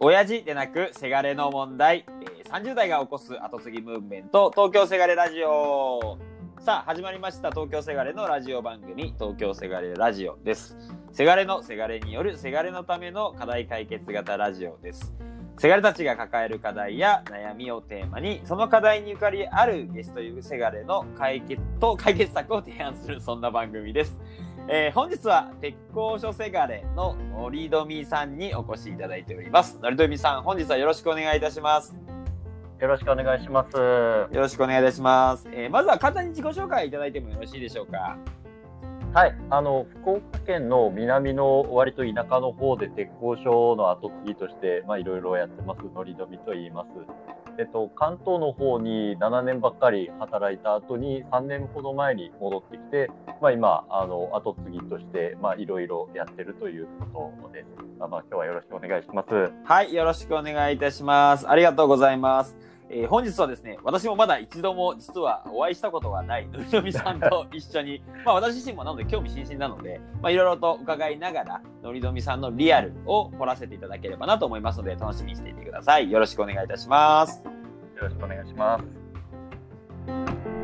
親父でなくせがれの問題、えー、30代が起こす後継ぎムーブメント東京せがれラジオ。さあ始まりました。東京せがれのラジオ番組東京せがれラジオです。せがれのせがれによるせがれのための課題解決型ラジオです。せがれたちが抱える課題や悩みをテーマにその課題にゆかりあるゲストいうせがれの解決と解決策を提案するそんな番組ですえー、本日は鉄工所せがれののりどみさんにお越しいただいております。のりどみさん、本日はよろしくお願いいたします。よろしくお願いします。よろしくお願いいたします。えー、まずは簡単に自己紹介いただいてもよろしいでしょうか？はい、あの福岡県の南の割と田舎の方で鉄工所の後継ぎとしてまあいろいろやってますのりどみと言います。えっと、関東の方に7年ばっかり働いた後に3年ほど前に戻ってきて、まあ、今あの後継ぎとしていろいろやってるということです。まあ、まあ今日はよろしくお願いします。はいよろしくお願いいたします。ありがとうございます。えー、本日はですね、私もまだ一度も実はお会いしたことがないのりのみさんと一緒に、まあ私自身もなので興味津々なので、まあいろいろと伺いながら、のりのみさんのリアルを掘らせていただければなと思いますので、楽しみにしていてください。よろしくお願いいたします。よろしくお願いします。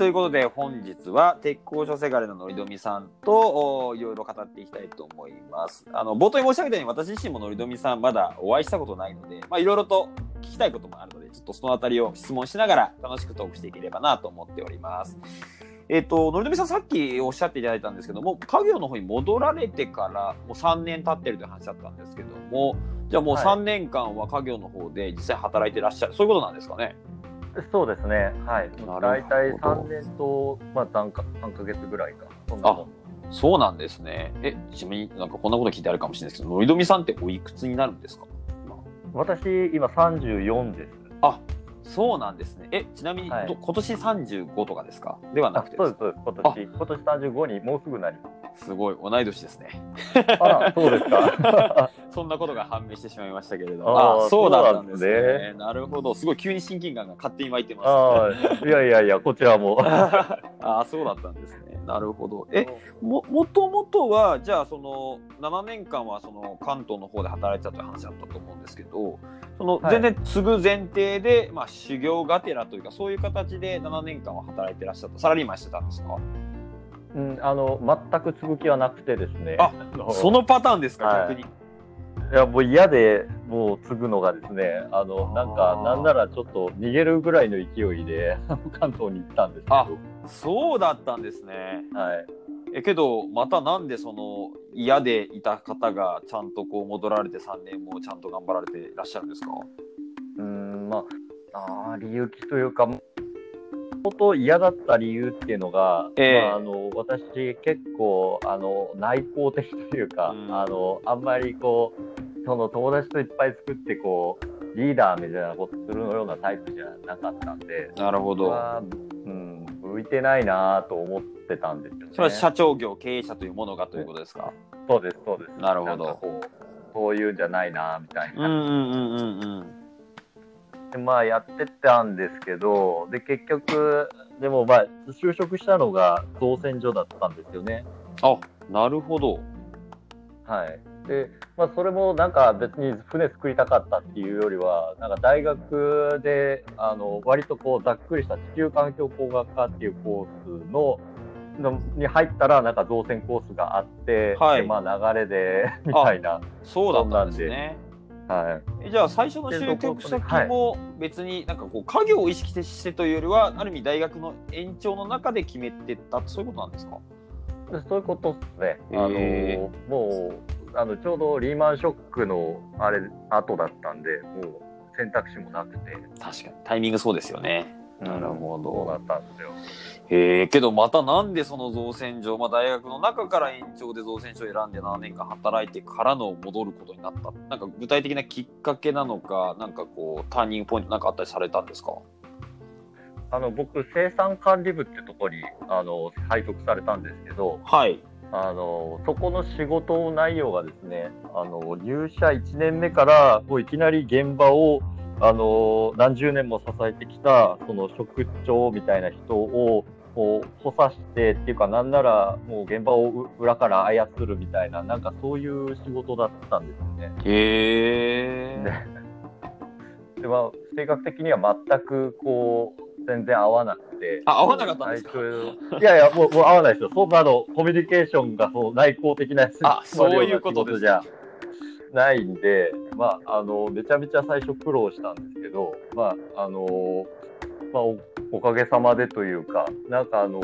ということで本日は鉄工所せがれののりどみさんといろいろ語っていきたいと思います。あの冒頭に申し上げたように私自身ものりどみさんまだお会いしたことないので、まあ、いろいろと聞きたいこともあるのでちょっとそのあたりを質問しながら楽しくトークしていければなと思っております。えっ、ー、と、のりどみさんさっきおっしゃっていただいたんですけども、家業の方に戻られてからもう3年経ってるという話だったんですけども、じゃあもう3年間は家業の方で実際働いてらっしゃる、そういうことなんですかね？そうですね、はい、大体3年と、まあ、3か ,3 か月ぐらいか、そんなもんそうなんですね。え、ちなみになんかこんなこと聞いてあるかもしれないですけど、のりどみさんっておいくつになるんですか？私、今34です。あそうなんですね。え、ちなみに、はい、今年35とかですか？ではなくてそうです、今年、今年35にもうすぐなります。すごい、同い年ですね。あら、そうですか。そんなことが判明してしまいましたけれども。ああ、そうだったんですね。なるほど。すごい急に親近感が勝手に湧いてます、ね、いやいやいや、こちらも。ああ、そうだったんですね。なるほど。え、も、もともとは、じゃあ、その、7年間は、その、関東の方で働いてたという話だったと思うんですけど、その、全然継ぐ前提で、まあ、修行がてらというか、そういう形で7年間は働いてらっしゃった、サラリーマンしてたんですか？うん、あの、全く継ぐ気はなくてですね。あ、そのパターンですか、はい、逆に。いや、もう嫌で、もう継ぐのがですね、あの、なんか、なんならちょっと逃げるぐらいの勢いで、関東に行ったんですけど。そうだったんですね。はい。えけどまたなんでその嫌でいた方がちゃんとこう戻られて3年もちゃんと頑張られていらっしゃるんですか？うんまああ理由というかと嫌だった理由っていうのが、えー、まあ、あの私結構あの内向的というか、うん、あのあんまりこうその友達といっぱい作ってこうリーダーみたいなことするようなタイプじゃなかったんでなるほど、うん、向いてないなと思ってたんですよね。それは社長業経営者というものがということですか、そうですそうです。なるほど。こうそういうんじゃないなみたいな。うんうんうんうんでまあやってたんですけど、で結局、でもまあ就職したのが造船所だったんですよね。あなるほど。はい。で、まあ、それもなんか別に船作りたかったっていうよりは、なんか大学で、あの、割とこうざっくりした地球環境工学科っていうコースの、に入ったらなんか造船コースがあって、はい、まあ流れでみたいなそうだったんですねはい、じゃあ最初の就職先も別になんかこう家業を意識してというよりはある意味大学の延長の中で決めてたそういうことなんですか？そういうことですね。あのもうあのちょうどリーマンショックのあれ後だったんでもう選択肢もなくて確かにタイミングそうですよね。なるほど。そうだったんですよ。ええけどまたなんでその造船所、まあ、大学の中から延長で造船所を選んで7年間働いてからの戻ることになった。なんか具体的なきっかけなのかなんかこうターニングポイントなんかあったりされたんですか？あの僕生産管理部ってとこにあの配属されたんですけど、はい、あのそこの仕事内容がですねあの入社1年目からこういきなり現場をあの何十年も支えてきたその職長みたいな人をこう補佐してっていうかなんならもう現場を裏から操るみたいななんかそういう仕事だったんですよね。へえ。ねで まあ、性格的には全くこう全然合わなくて。あ合わなかったんですか？いやいや、もうもう合わないですよ。そんなのコミュニケーションがそう内向的なやつあそういうことですじゃないんで、まあ、あのめちゃめちゃ最初苦労したんですけど、まああのまあ、おおかげさまでというか、なんかあの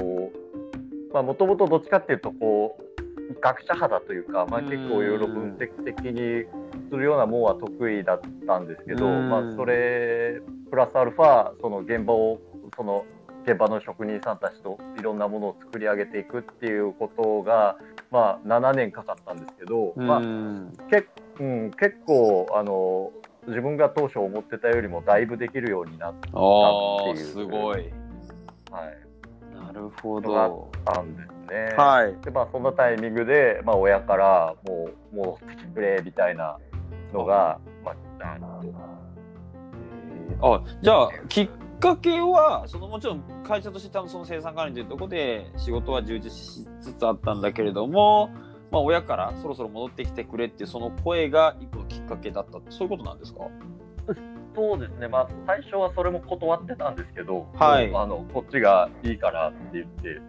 まあ、もともとどっちかっていうと、こう、学者派だというか、まあ、結構いろいろ分析的にするようなもんは得意だったんですけど、うん。まあ、それプラスアルファその現場をその現場の職人さんたちといろんなものを作り上げていくっていうことが、まあ、7年かかったんですけど、まあうん。けうん、結構あの自分が当初思ってたよりもだいぶできるようになっああっていうすごい。はいなるほのがど。たんですね。はい。でまあ、そんなタイミングで、まあ、親からもう戻ってきてくれみたいなのが、まあ、あじゃあきっかけはそのもちろん会社として多分その生産管理というところで仕事は充実しつつあったんだけれども、まあ、親からそろそろ戻ってきてくれっていうその声が一個のきっかけだった。そういうことなんですか？そうですね、まあ、最初はそれも断ってたんですけど、はい。あのこっちがいいからって言って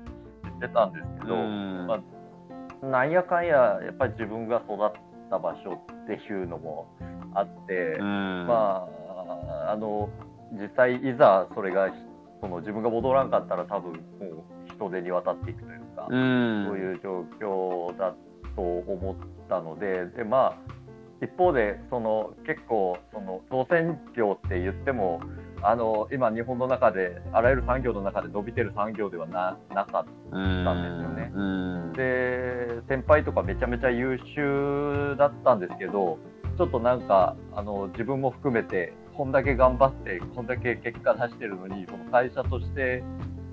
言ってたんですけど、うん。まあなんやかんややっぱり自分が育った場所っていうのもあって、うん。まあ、あの実際いざそれがその自分が戻らんかったら多分もう人手に渡っていくというか、うん。そういう状況だと思ったのででまあ一方でその結構その造船業って言ってもあの今日本の中であらゆる産業の中で伸びてる産業ではななかったうんんですよね。うんで先輩とかめちゃめちゃ優秀だったんですけどちょっとなんかあの自分も含めてこんだけ頑張ってこんだけ結果出してるのにその会社として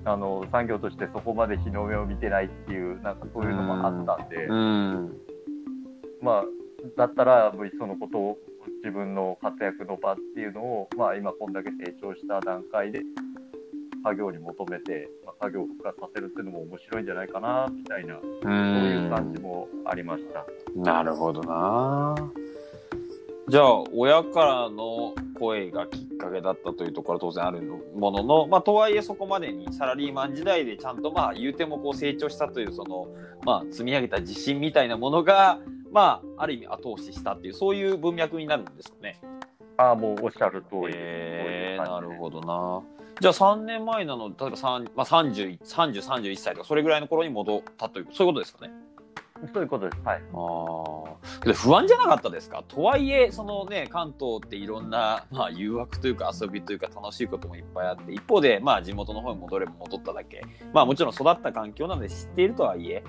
あの産業としてそこまで日の目を見てないっていうなんかそういうのもあったんで、うんまあだったらもういっそのことを自分の活躍の場っていうのを、まあ、今こんだけ成長した段階で作業に求めて、まあ、作業を復活させるっていうのも面白いんじゃないかなみたいなそういう感じもありました。なるほどな。じゃあ、親からの声がきっかけだったというところは当然あるものの、まあ、とはいえそこまでにサラリーマン時代でちゃんと、まあ、言うてもこう成長したという、その、まあ、積み上げた自信みたいなものが、まあ、ある意味後押ししたっていう、そういう文脈になるんですかね。ああ、もうおっしゃる通り。えー、なるほど。どな。じゃあ3年前なの、例えば3、まあ、30、30、31歳とか、それぐらいの頃に戻ったという、そういうことですかね。そういうことです。はい。ああ。で不安じゃなかったですか？とはいえ、そのね、関東っていろんな、まあ、誘惑というか遊びというか楽しいこともいっぱいあって、一方で、まあ、地元の方に戻れば戻っただけ。まあ、もちろん育った環境なので知っているとはいえ、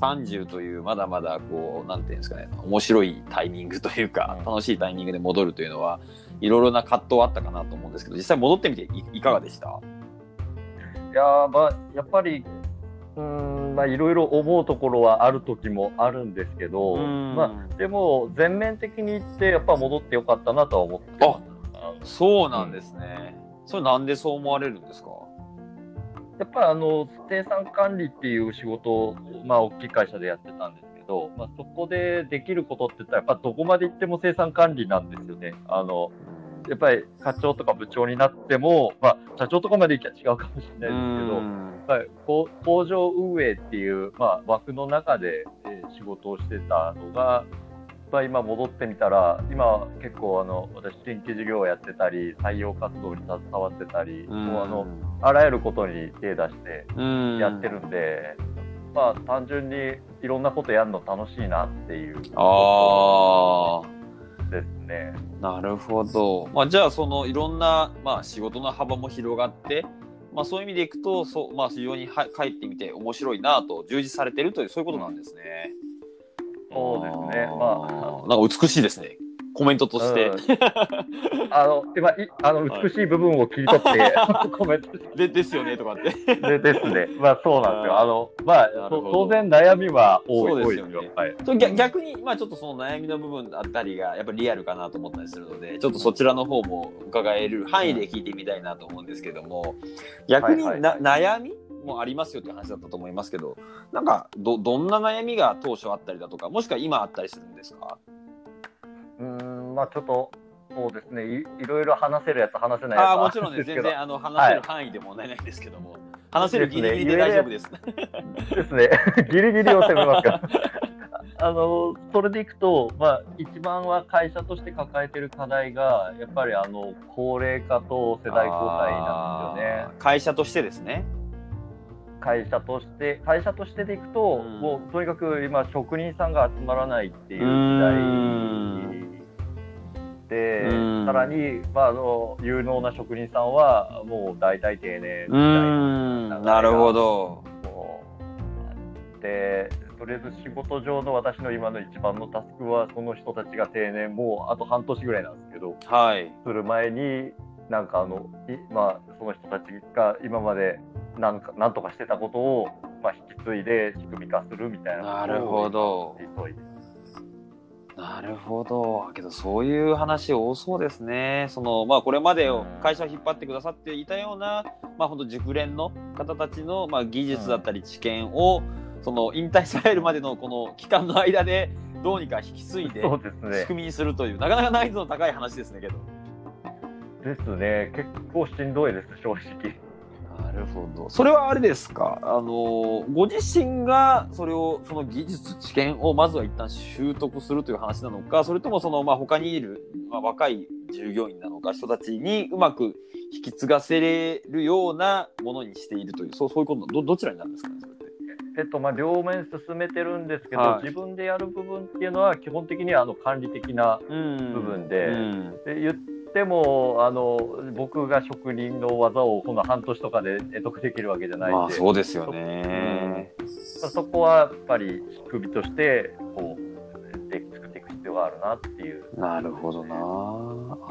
30というまだまだこう、なんていうんですかね、面白いタイミングというか、うん楽しいタイミングで戻るというのは、いろいろな葛藤はあったかなと思うんですけど、実際戻ってみていいかがでした？いやーまあ、やっぱり、うーん、まあ、いろいろ思うところはある時もあるんですけど、うんまあ、でも、全面的に言って、やっぱ戻ってよかったなとは思ってあのそうなんですね。それなんでそう思われるんですか？やっぱりあの生産管理っていう仕事を、まあ、大きい会社でやってたんですけど、まあ、そこでできることって言ったら、やっぱどこまで行っても生産管理なんですよね。あのやっぱり課長とか部長になっても、まあ、社長とかまで行きゃ違うかもしれないですけど、やっぱりこう工場運営っていう、まあ、枠の中で、えー仕事をしてたのが、まあ、今戻ってみたら、今結構あの私、研究事業をやってたり、採用活動に携わってたり、もうあのあらゆることに手出してうん。やってるんで、まあ単純にいろんなことやるの楽しいなっていう。あですね。あなるほど、まあ、じゃあそのいろんな、まあ、仕事の幅も広がって、まあ、そういう意味でいくとそう、まあ、非常には帰ってみて面白いなと充実されてるというそういうことなんですね。そうですねまあなんか美しいですね。コメントとして。うんあの、今、いあの、美しい部分を切り取って、コメントしで ですよねとかって。てですね。まあ、そうなんですよ。あの、まあ当然悩みは多いですよねはい。それ逆逆に、まあちょっとその悩みの部分だったりが、やっぱりリアルかなと思ったりするので、ちょっとそちらの方も伺える範囲で聞いてみたいなと思うんですけども、逆にな、はいはい悩みもありますよって話だったと思いますけど、なんか、ど、どんな悩みが当初あったりだとか、もしくは今あったりするんですか？うーん、まあ、ちょっと、そうですね。いいろいろ話せるやつ、話せないやつああ、もちろんね、全然、あの、話せる範囲で問題ないんですけども、話せるギリギリで大丈夫です。ですね。ギリギリを攻めますから。あの、それでいくと、まあ、一番は会社として抱えてる課題が、やっぱりあの、高齢化と世代交代なんですよね会社としてですね。会社として、会社としてでいくと、うんもうとにかく今、職人さんが集まらないっていう時代で、うんさらに、まあ、あの、有能な職人さんは、もう大体定年みたいな。ん、なるほど。でとりあえず仕事上の私の今の一番のタスクはその人たちが定年もうあと半年ぐらいなんですけどはい。する前になんかあのい、まあ、その人たちが今までなんかなんとかしてたことを、まあ、引き継いで仕組み化するみたいななるほど。なるほど。けど、そういう話多そうですね。その、まあ、これまで会社を引っ張ってくださっていたような、まあ、本当熟練の方たちの、まあ、技術だったり知見を、その、引退されるまでのこの期間の間で、どうにか引き継いで、仕ね組みにするという、なかなか難易度の高い話ですね、けど。ですね。結構しんどいです正直。なるほど。それはあれですか？あの、ご自身がそれを、その技術、知見をまずは一旦習得するという話なのか、それともその、まあ、他にいる、まあ、若い従業員なのか、人たちにうまく引き継がせれるようなものにしているという、そうそういうことど、どちらになるんですか？ね、それって。えっとまあ、両面進めてるんですけど、はい。自分でやる部分っていうのは基本的にあの管理的なうん。部分でうん。で言ってもあの僕が職人の技をこの半年とかで得得できるわけじゃないんで、まあ、そうですよね。そこはやっぱり仕組みとしてこうで作っていく必要があるなっていう。なるほどな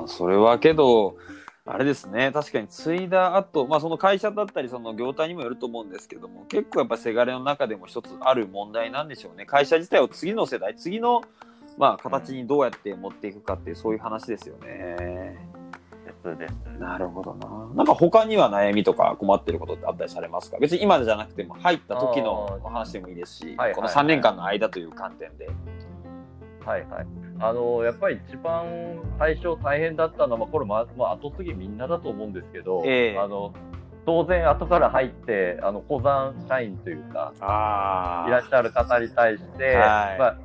あそれはけど、あれですね、確かに継いだ後、まあその会社だったり、その業態にもよると思うんですけども、結構やっぱせがれの中でも一つある問題なんでしょうね。会社自体を次の世代、次の、まあ形にどうやって持っていくかっていう、そういう話ですよね。ですですなるほどな。なんか他には悩みとか困ってることってあったりされますか？別に今じゃなくても入った時のお話でもいいですし、はいはいこの3年間の間という観点で。はいはい。あのやっぱり一番最初大変だったのは、まあ、これま、まあ、後継ぎみんなだと思うんですけど、ええあの当然後から入ってあの小山社員というかあいらっしゃる方に対して、はいまあ、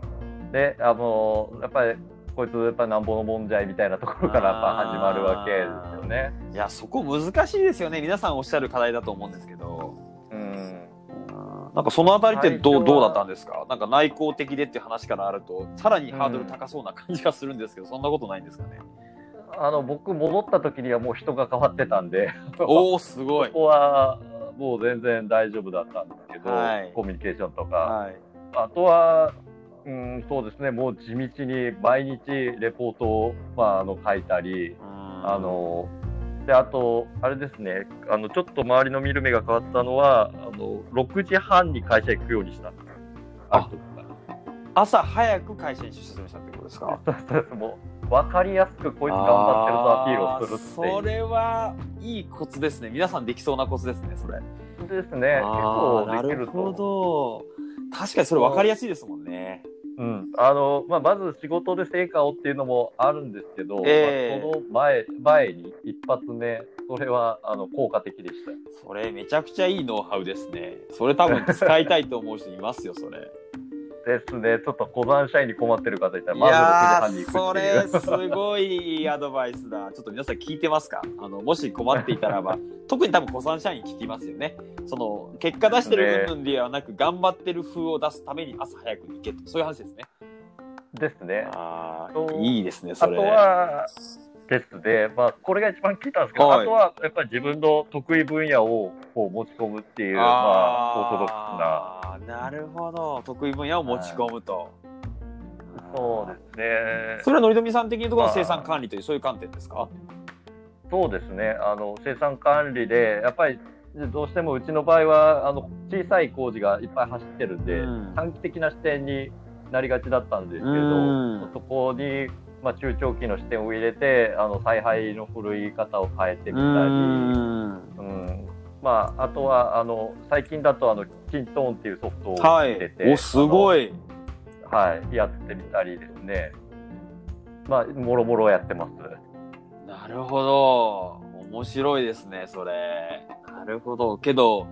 であのやっぱりこいつやっぱりなんぼのもんじゃいみたいなところからやっぱ始まるわけですよね。いや、そこ難しいですよね。皆さんおっしゃる課題だと思うんですけど。うんなんかそのあたりってどうどうだったんですか？なんか内向的でっていう話からあると、さらにハードル高そうな感じがするんですけど、そんなことないんですかね？あの僕戻った時にはもう人が変わってたんでおおすごいそ。こはもう全然大丈夫だったんですけど、はいコミュニケーションとか、はい。あとは、うん、そうですねもう地道に毎日レポートを、まあ、あの書いたりああ、のであとあれですねあのちょっと周りの見る目が変わったのはあの6時半に会社行くようにしたあ朝早く会社に出社したってことですか？もう分かりやすくこいつ頑張ってるぞアピールをするってそれはいいコツですね。皆さんできそうなコツですね、それ。ですね、結あ構できるるほと。ど。確かにそれ分かりやすいですもんね。うん、あのまあ、まず仕事で成果をっていうのもあるんですけど、ええまあその前前に一発目、それはあの効果的でした。それめちゃくちゃいいノウハウですね。それ多分使いたいと思う人いますよ、それ。ですね、ちょっと登山社員に困ってる方いたら、いまず6時に行くっていう。れすごいいいアドバイスだ。ちょっと皆さん聞いてますか？あの、もし困っていたらば、特に多分、古参社員聞きますよね。その、結果出してる部分ではなく、頑張ってる風を出すために朝早くに行けと。そういう話ですね。ですね。あとあ、いいですね、それ。あとは、ですね、まあ、これが一番聞いたんですけど、はいあとはやっぱり自分の得意分野をこう持ち込むっていう、まあ、オーソドックスな。なるほど。得意分野を持ち込むと。そそうですね。それはのりどみさん的にところの生産管理という、そういう観点ですか？そうですね。あの生産管理でやっぱりどうしてもうちの場合はあの小さい工事がいっぱい走ってるんで、うん短期的な視点になりがちだったんですけど、うんそこにまあ中長期の視点を入れてあの采配の古い方を変えてみたり。うんまあ、あとはあの最近だとあのキントーンっていうソフトをはい入れて、。お、すごい、い。はい、やってみたりですね、まあ、もろもろやってます。なるほど。面白いですね、それ。なるほど。けど、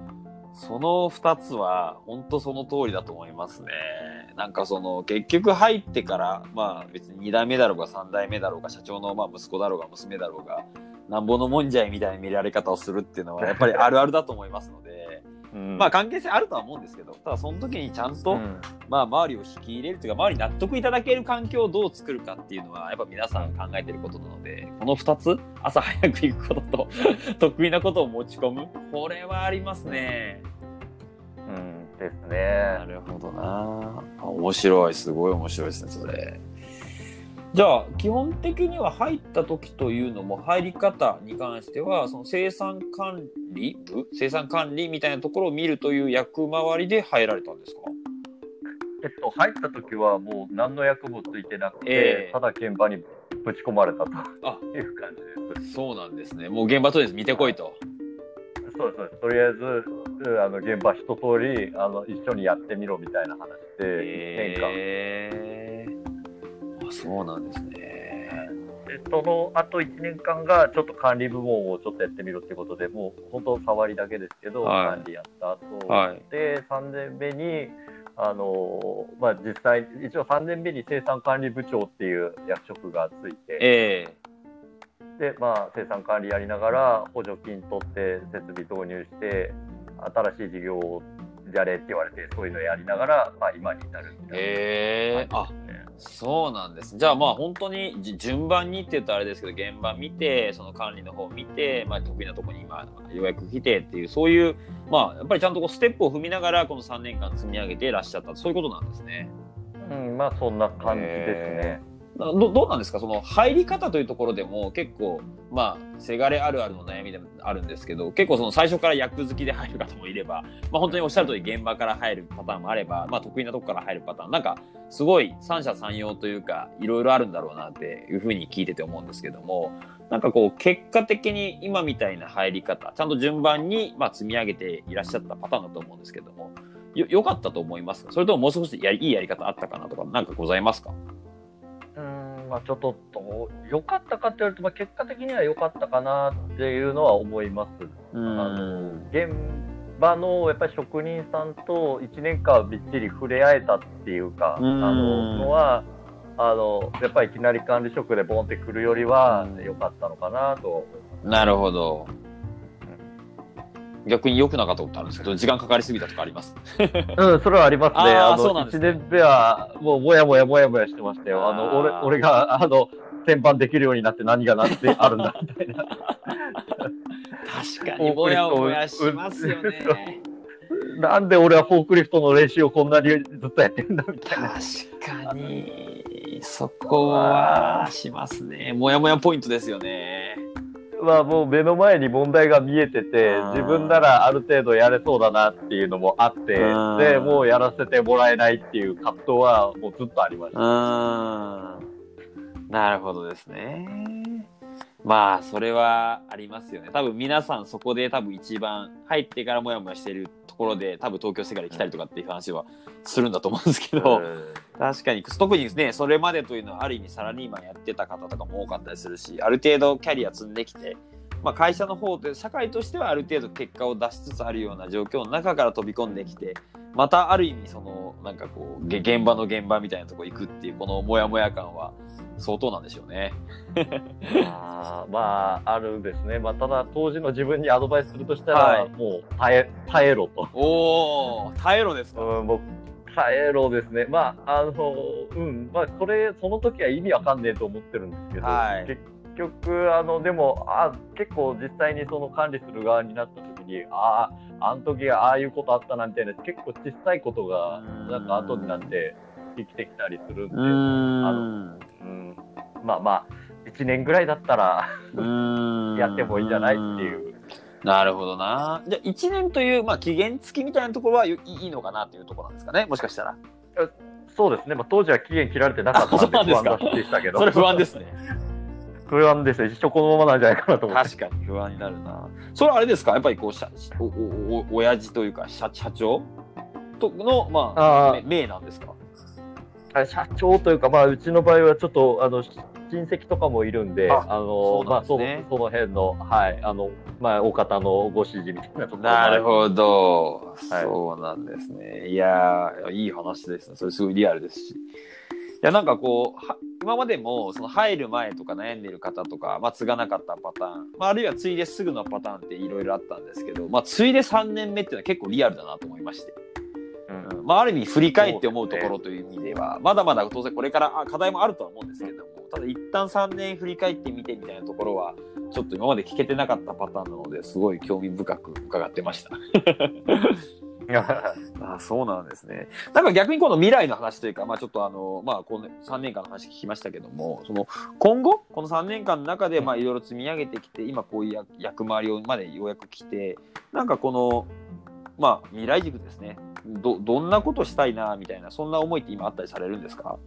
その二つは、本当その通りだと思いますね。なんかその、結局入ってから、まあ別に二代目だろうが三代目だろうが、社長のまあ息子だろうが娘だろうが、なんぼのもんじゃいみたいな見られ方をするっていうのは、やっぱりあるあるだと思いますので、うんまあ関係性あるとは思うんですけど、ただその時にちゃんと、うんまあ、周りを引き入れるというか、周りに納得いただける環境をどう作るかっていうのは、やっぱ皆さん考えてることなので、この二つ、朝早く行くことと、得意なことを持ち込む、これはありますね。うんですなね。るほどなあ面白い、すごい面白いですね、それ。じゃあ、基本的には入った時というのも、入り方に関しては、その生産管理部生産管理みたいなところを見るという役回りで入られたんですか？えっと、入った時はもう何の役もついてなくて、ええただ現場にぶち込まれたとあいう感じです。そうなんですね。もう現場とりあえず見てこいと。そうです。とりあえず、うんあの現場一通りあの一緒にやってみろみたいな話で、1年間。へーあそうなんですね。でそのあと1年間がちょっと管理部門をちょっとやってみろってことでもう本当触りだけですけど、はい管理やった後、はい。で3年目にあのまあ、実際一応3年目に生産管理部長っていう役職がついてえで、まあ、生産管理やりながら補助金取って設備導入して新しい事業をやれって言われてそういうのやりながら、まあ、今に至るみー、たいえー、あ。そうなんです。じゃあまあ本当にじ順番にって言うとあれですけど、現場見て、その管理の方見て、まあ得意なところに今、ようやく来てっていう、そういう、まあやっぱりちゃんとこうステップを踏みながら、この3年間積み上げていらっしゃった、そういうことなんですね。うん、まあそんな感じですね。どどうなんですか？その入り方というところでも結構まあせがれあるあるの悩みでもあるんですけど結構その最初から役好きで入る方もいれば、まあ、本当におっしゃる通り現場から入るパターンもあれば、まあ、得意なとこから入るパターンなんかすごい三者三様というかいろいろあるんだろうなっていうふうに聞いてて思うんですけどもなんかこう結果的に今みたいな入り方ちゃんと順番にまあ積み上げていらっしゃったパターンだと思うんですけどもよ良かったと思いますか？それとももう少しやいいやり方あったかなとかなんかございますか、まあちょっと良かったかって言われると、まあ、結果的には良かったかなっていうのは思います。うあの現場のやっぱり職人さんと1年間びっちり触れ合えたっていうか、うんあののはあのやっぱりいきなり管理職でボンってくるよりはうん良かったのかなと。なるほど。逆に良くなかったことあるんですけど、時間かかりすぎたとかあります？うん、それはありますね。あの1そうなんですね年目はもうもやもやもやもやしてましたよ。あの俺俺があの旋盤できるようになって何がなってあるんだみたいな。確かに、もやもやしますよね。なんで俺はフォークリフトの練習をこんなにずっとやってるんだみたいな。確かに、そこはしますね。もやもやポイントですよね。まあもう目の前に問題が見えてて自分ならある程度やれそうだなっていうのもあってうんでもうやらせてもらえないっていう葛藤はもうずっとありましうた。なるほどですね。まあ、それはありますよね。多分皆さんそこで多分一番入ってからもやもやしてるところで多分東京世界に来たりとかっていう話はするんだと思うんですけど、確かに。特にねそれまでというのはある意味サラリーマンやってた方とかも多かったりするしある程度キャリア積んできて、まあ、会社の方で社会としてはある程度結果を出しつつあるような状況の中から飛び込んできてまたある意味そのなんかこうげ現場の現場みたいなとこ行くっていうこのモヤモヤ感は相当なんでしょうね。あーまああるですね、まあ、ただ当時の自分にアドバイスするとしたら、はいもう耐え耐えろと。おお耐えろですか、うん、もう耐えろですね。まあ、あの、うん、まあ、それ、その時は意味わかんねえと思ってるんですけど、はい結局、あの、でも、あ結構実際にその管理する側になった時に、ああ、あの時ああいうことあったなみたいな、結構小さいことが、なんか後になって、生きてきたりするんで、うーん。うんまあまあ、1年ぐらいだったらやってもいいんじゃないっていう。なるほどな。じゃあ、1年という、まあ、期限付きみたいなところはいいいのかなっていうところなんですかね、もしかしたら。そうですね、まあ、当時は期限切られてなかったあそうなんで不安でしたけど、それ不安ですね。不安ですよ、一生このままなんじゃないかなと思って。確かに不安になるな。それはあれですか？やっぱりこう、社おおお親父というか、社社長との、まあ、あめ命なんですか？あ社長というか、まあ、うちの場合はちょっとあの親戚とかもいるんで、あのまあそその辺の、はい、あのまあ、お方のご指示みたいなところなるほど、はいそうなんですね。いやー、いい話ですね。それすごいリアルですし。いや、なんかこう、は今までも、その入る前とか悩んでる方とか、まあ、継がなかったパターン、まあ、あるいは継いですぐのパターンっていろいろあったんですけど、まあ、継いで3年目っていうのは結構リアルだなと思いまして。うんうんまあ、ある意味振り返って思うところという意味では、まだまだ当然これからあ課題もあるとは思うんですけれども、ただ一旦3年振り返ってみてみたいなところは、ちょっと今まで聞けてなかったパターンなので、すごい興味深く伺ってました。あそうなんですね。なんか逆にこの未来の話というか、まあちょっとあの、まあこの3年間の話聞きましたけども、その今後、この3年間の中でまあいろいろ積み上げてきて、今こういう役役回りをまでようやく来て、なんかこの、まあ未来軸ですね。ど、どんなことしたいな、みたいな、そんな思いって今あったりされるんですか？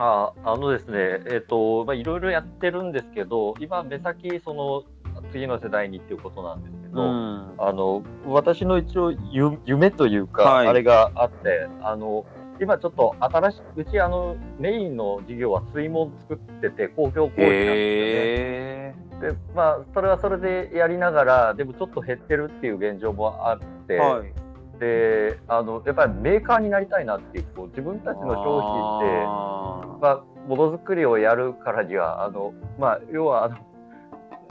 ああのですね、えっ、と、まあ、いろいろやってるんですけど、今、目先、その、次の世代にっていうことなんですけど、ん。あの、私の一応、ゆ夢というか、はいあれがあって、あの、今ちょっと新しく、うち、あの、メインの事業は水門作ってて、公共工事なんですよね。へで、まあ、それはそれでやりながら、でもちょっと減ってるっていう現状もあって、ー。はい。で、あの、やっぱりメーカーになりたいなっていう、こう自分たちの商品って、あまあ、ものづくりをやるからには、あの、まあ、要は、あの、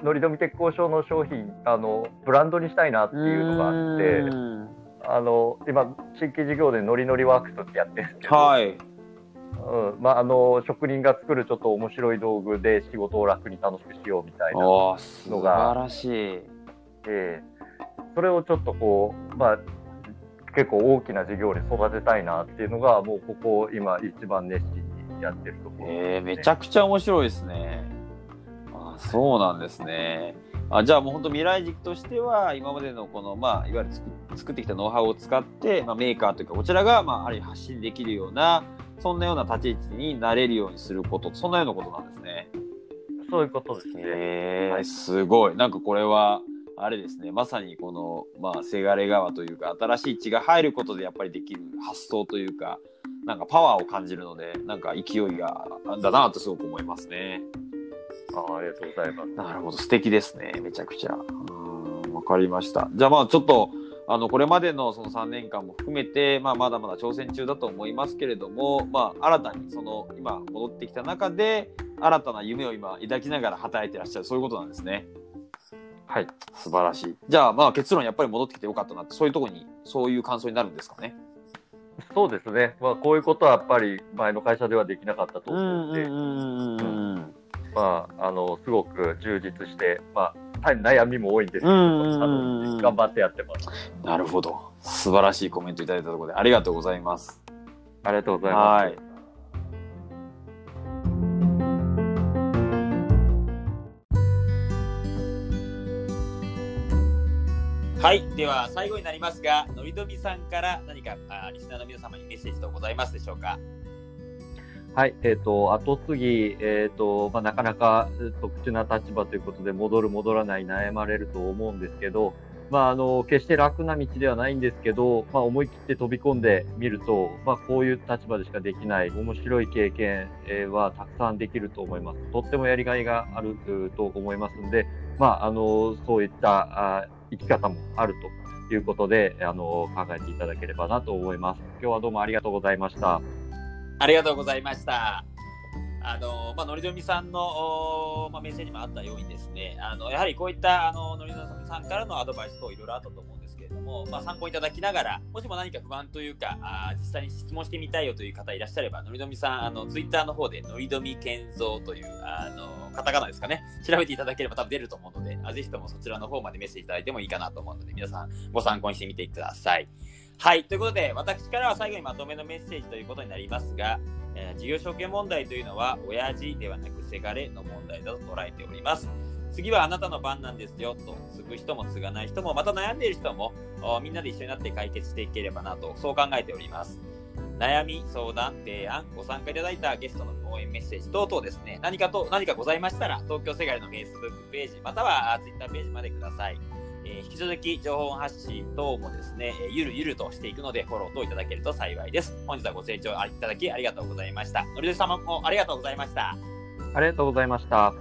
のりどみ鉄工所の商品、あの、ブランドにしたいなってーいうのがあって、うんあの、今、新規事業でノリノリワークスってやってるんですけど、はい。うん、まあ、あの、職人が作るちょっと面白い道具で仕事を楽に楽しくしようみたいな、ああ、素晴らしい。でそれをちょっとこう、まあ、結構大きな事業に育てたいなっていうのが、もうここ、今、一番熱心にやってるところね、えー、めちゃくちゃ面白いですね。あそうなんですね。あじゃあもう本当未来軸としては今までのこのまあいわゆる作作ってきたノウハウを使って、まあ、メーカーというかこちらがまあある意味発信できるようなそんなような立ち位置になれるようにすることそんなようなことなんですね。そういうことですね。へえはいすごいなんかこれはあれですねまさにこのまあせがれ川というか新しい血が入ることでやっぱりできる発想というかなんかパワーを感じるのでなんか勢いがだなとすごく思いますね。あありがとうございます。なるほど、素敵ですね、めちゃくちゃ。うん、わかりました。じゃあまあちょっと、あの、これまでのその3年間も含めて、まあまだまだ挑戦中だと思いますけれども、まあ新たにその今戻ってきた中で、新たな夢を今抱きながら働いてらっしゃる、そういうことなんですね。はい。素晴らしい。じゃあまあ結論やっぱり戻ってきてよかったなって、そういうところに、そういう感想になるんですかね。そうですね。まあ、こういうことはやっぱり前の会社ではできなかったと思うので、んうんまあ、あの、すごく充実して、まあ、大変悩みも多いんですけど、頑張ってやってます。なるほど。素晴らしいコメントいただいたところでありがとうございます。ありがとうございます。はい。はい。では、最後になりますが、のりどみさんから何かあリスナーの皆様にメッセージとございますでしょうか？はい、えっ、と、後継ぎ、えっ、と、まあ、なかなか特殊な立場ということで、戻る、戻らない、悩まれると思うんですけど、まあ、あの、決して楽な道ではないんですけど、まあ、思い切って飛び込んでみると、まあ、こういう立場でしかできない面白い経験はたくさんできると思います。とってもやりがいがあると思いますんで、まあ、あの、そういった生き方もあるということで、あの、考えていただければなと思います。今日はどうもありがとうございました。ありがとうございました。あの、まあ、のりぞみさんの、おまあ、メッセージにもあったようにですね、あの、やはりこういった、あの、のりぞみさんからのアドバイスといろいろあったと思うんも、まあ、参考いただきながら、もしも何か不安というか、あ実際に質問してみたいよという方いらっしゃれば、のりどみさん、あの、ツイッターの方で、のりどみ健三という、あの、カタカナですかね、調べていただければ多分出ると思うので、ぜひともそちらの方までメッセージいただいてもいいかなと思うので、皆さんご参考にしてみてください。はい。ということで、私からは最後にまとめのメッセージということになりますが、えー、事業承継問題というのは、親父ではなくせがれの問題だと捉えております。次はあなたの番なんですよと、継ぐ人も継がない人も、また悩んでいる人も、みんなで一緒になって解決していければなと、そう考えております。悩み、相談、提案、ご参加いただいたゲストの応援メッセージ等々ですね、何かと、何かございましたら、東京せがれの Facebook ページ、または Twitter ページまでください。えー、引き続き情報発信等もですね、ゆるゆるとしていくので、フォローといただけると幸いです。本日はご清聴いただきありがとうございました。のりど様もありがとうございました。ありがとうございました。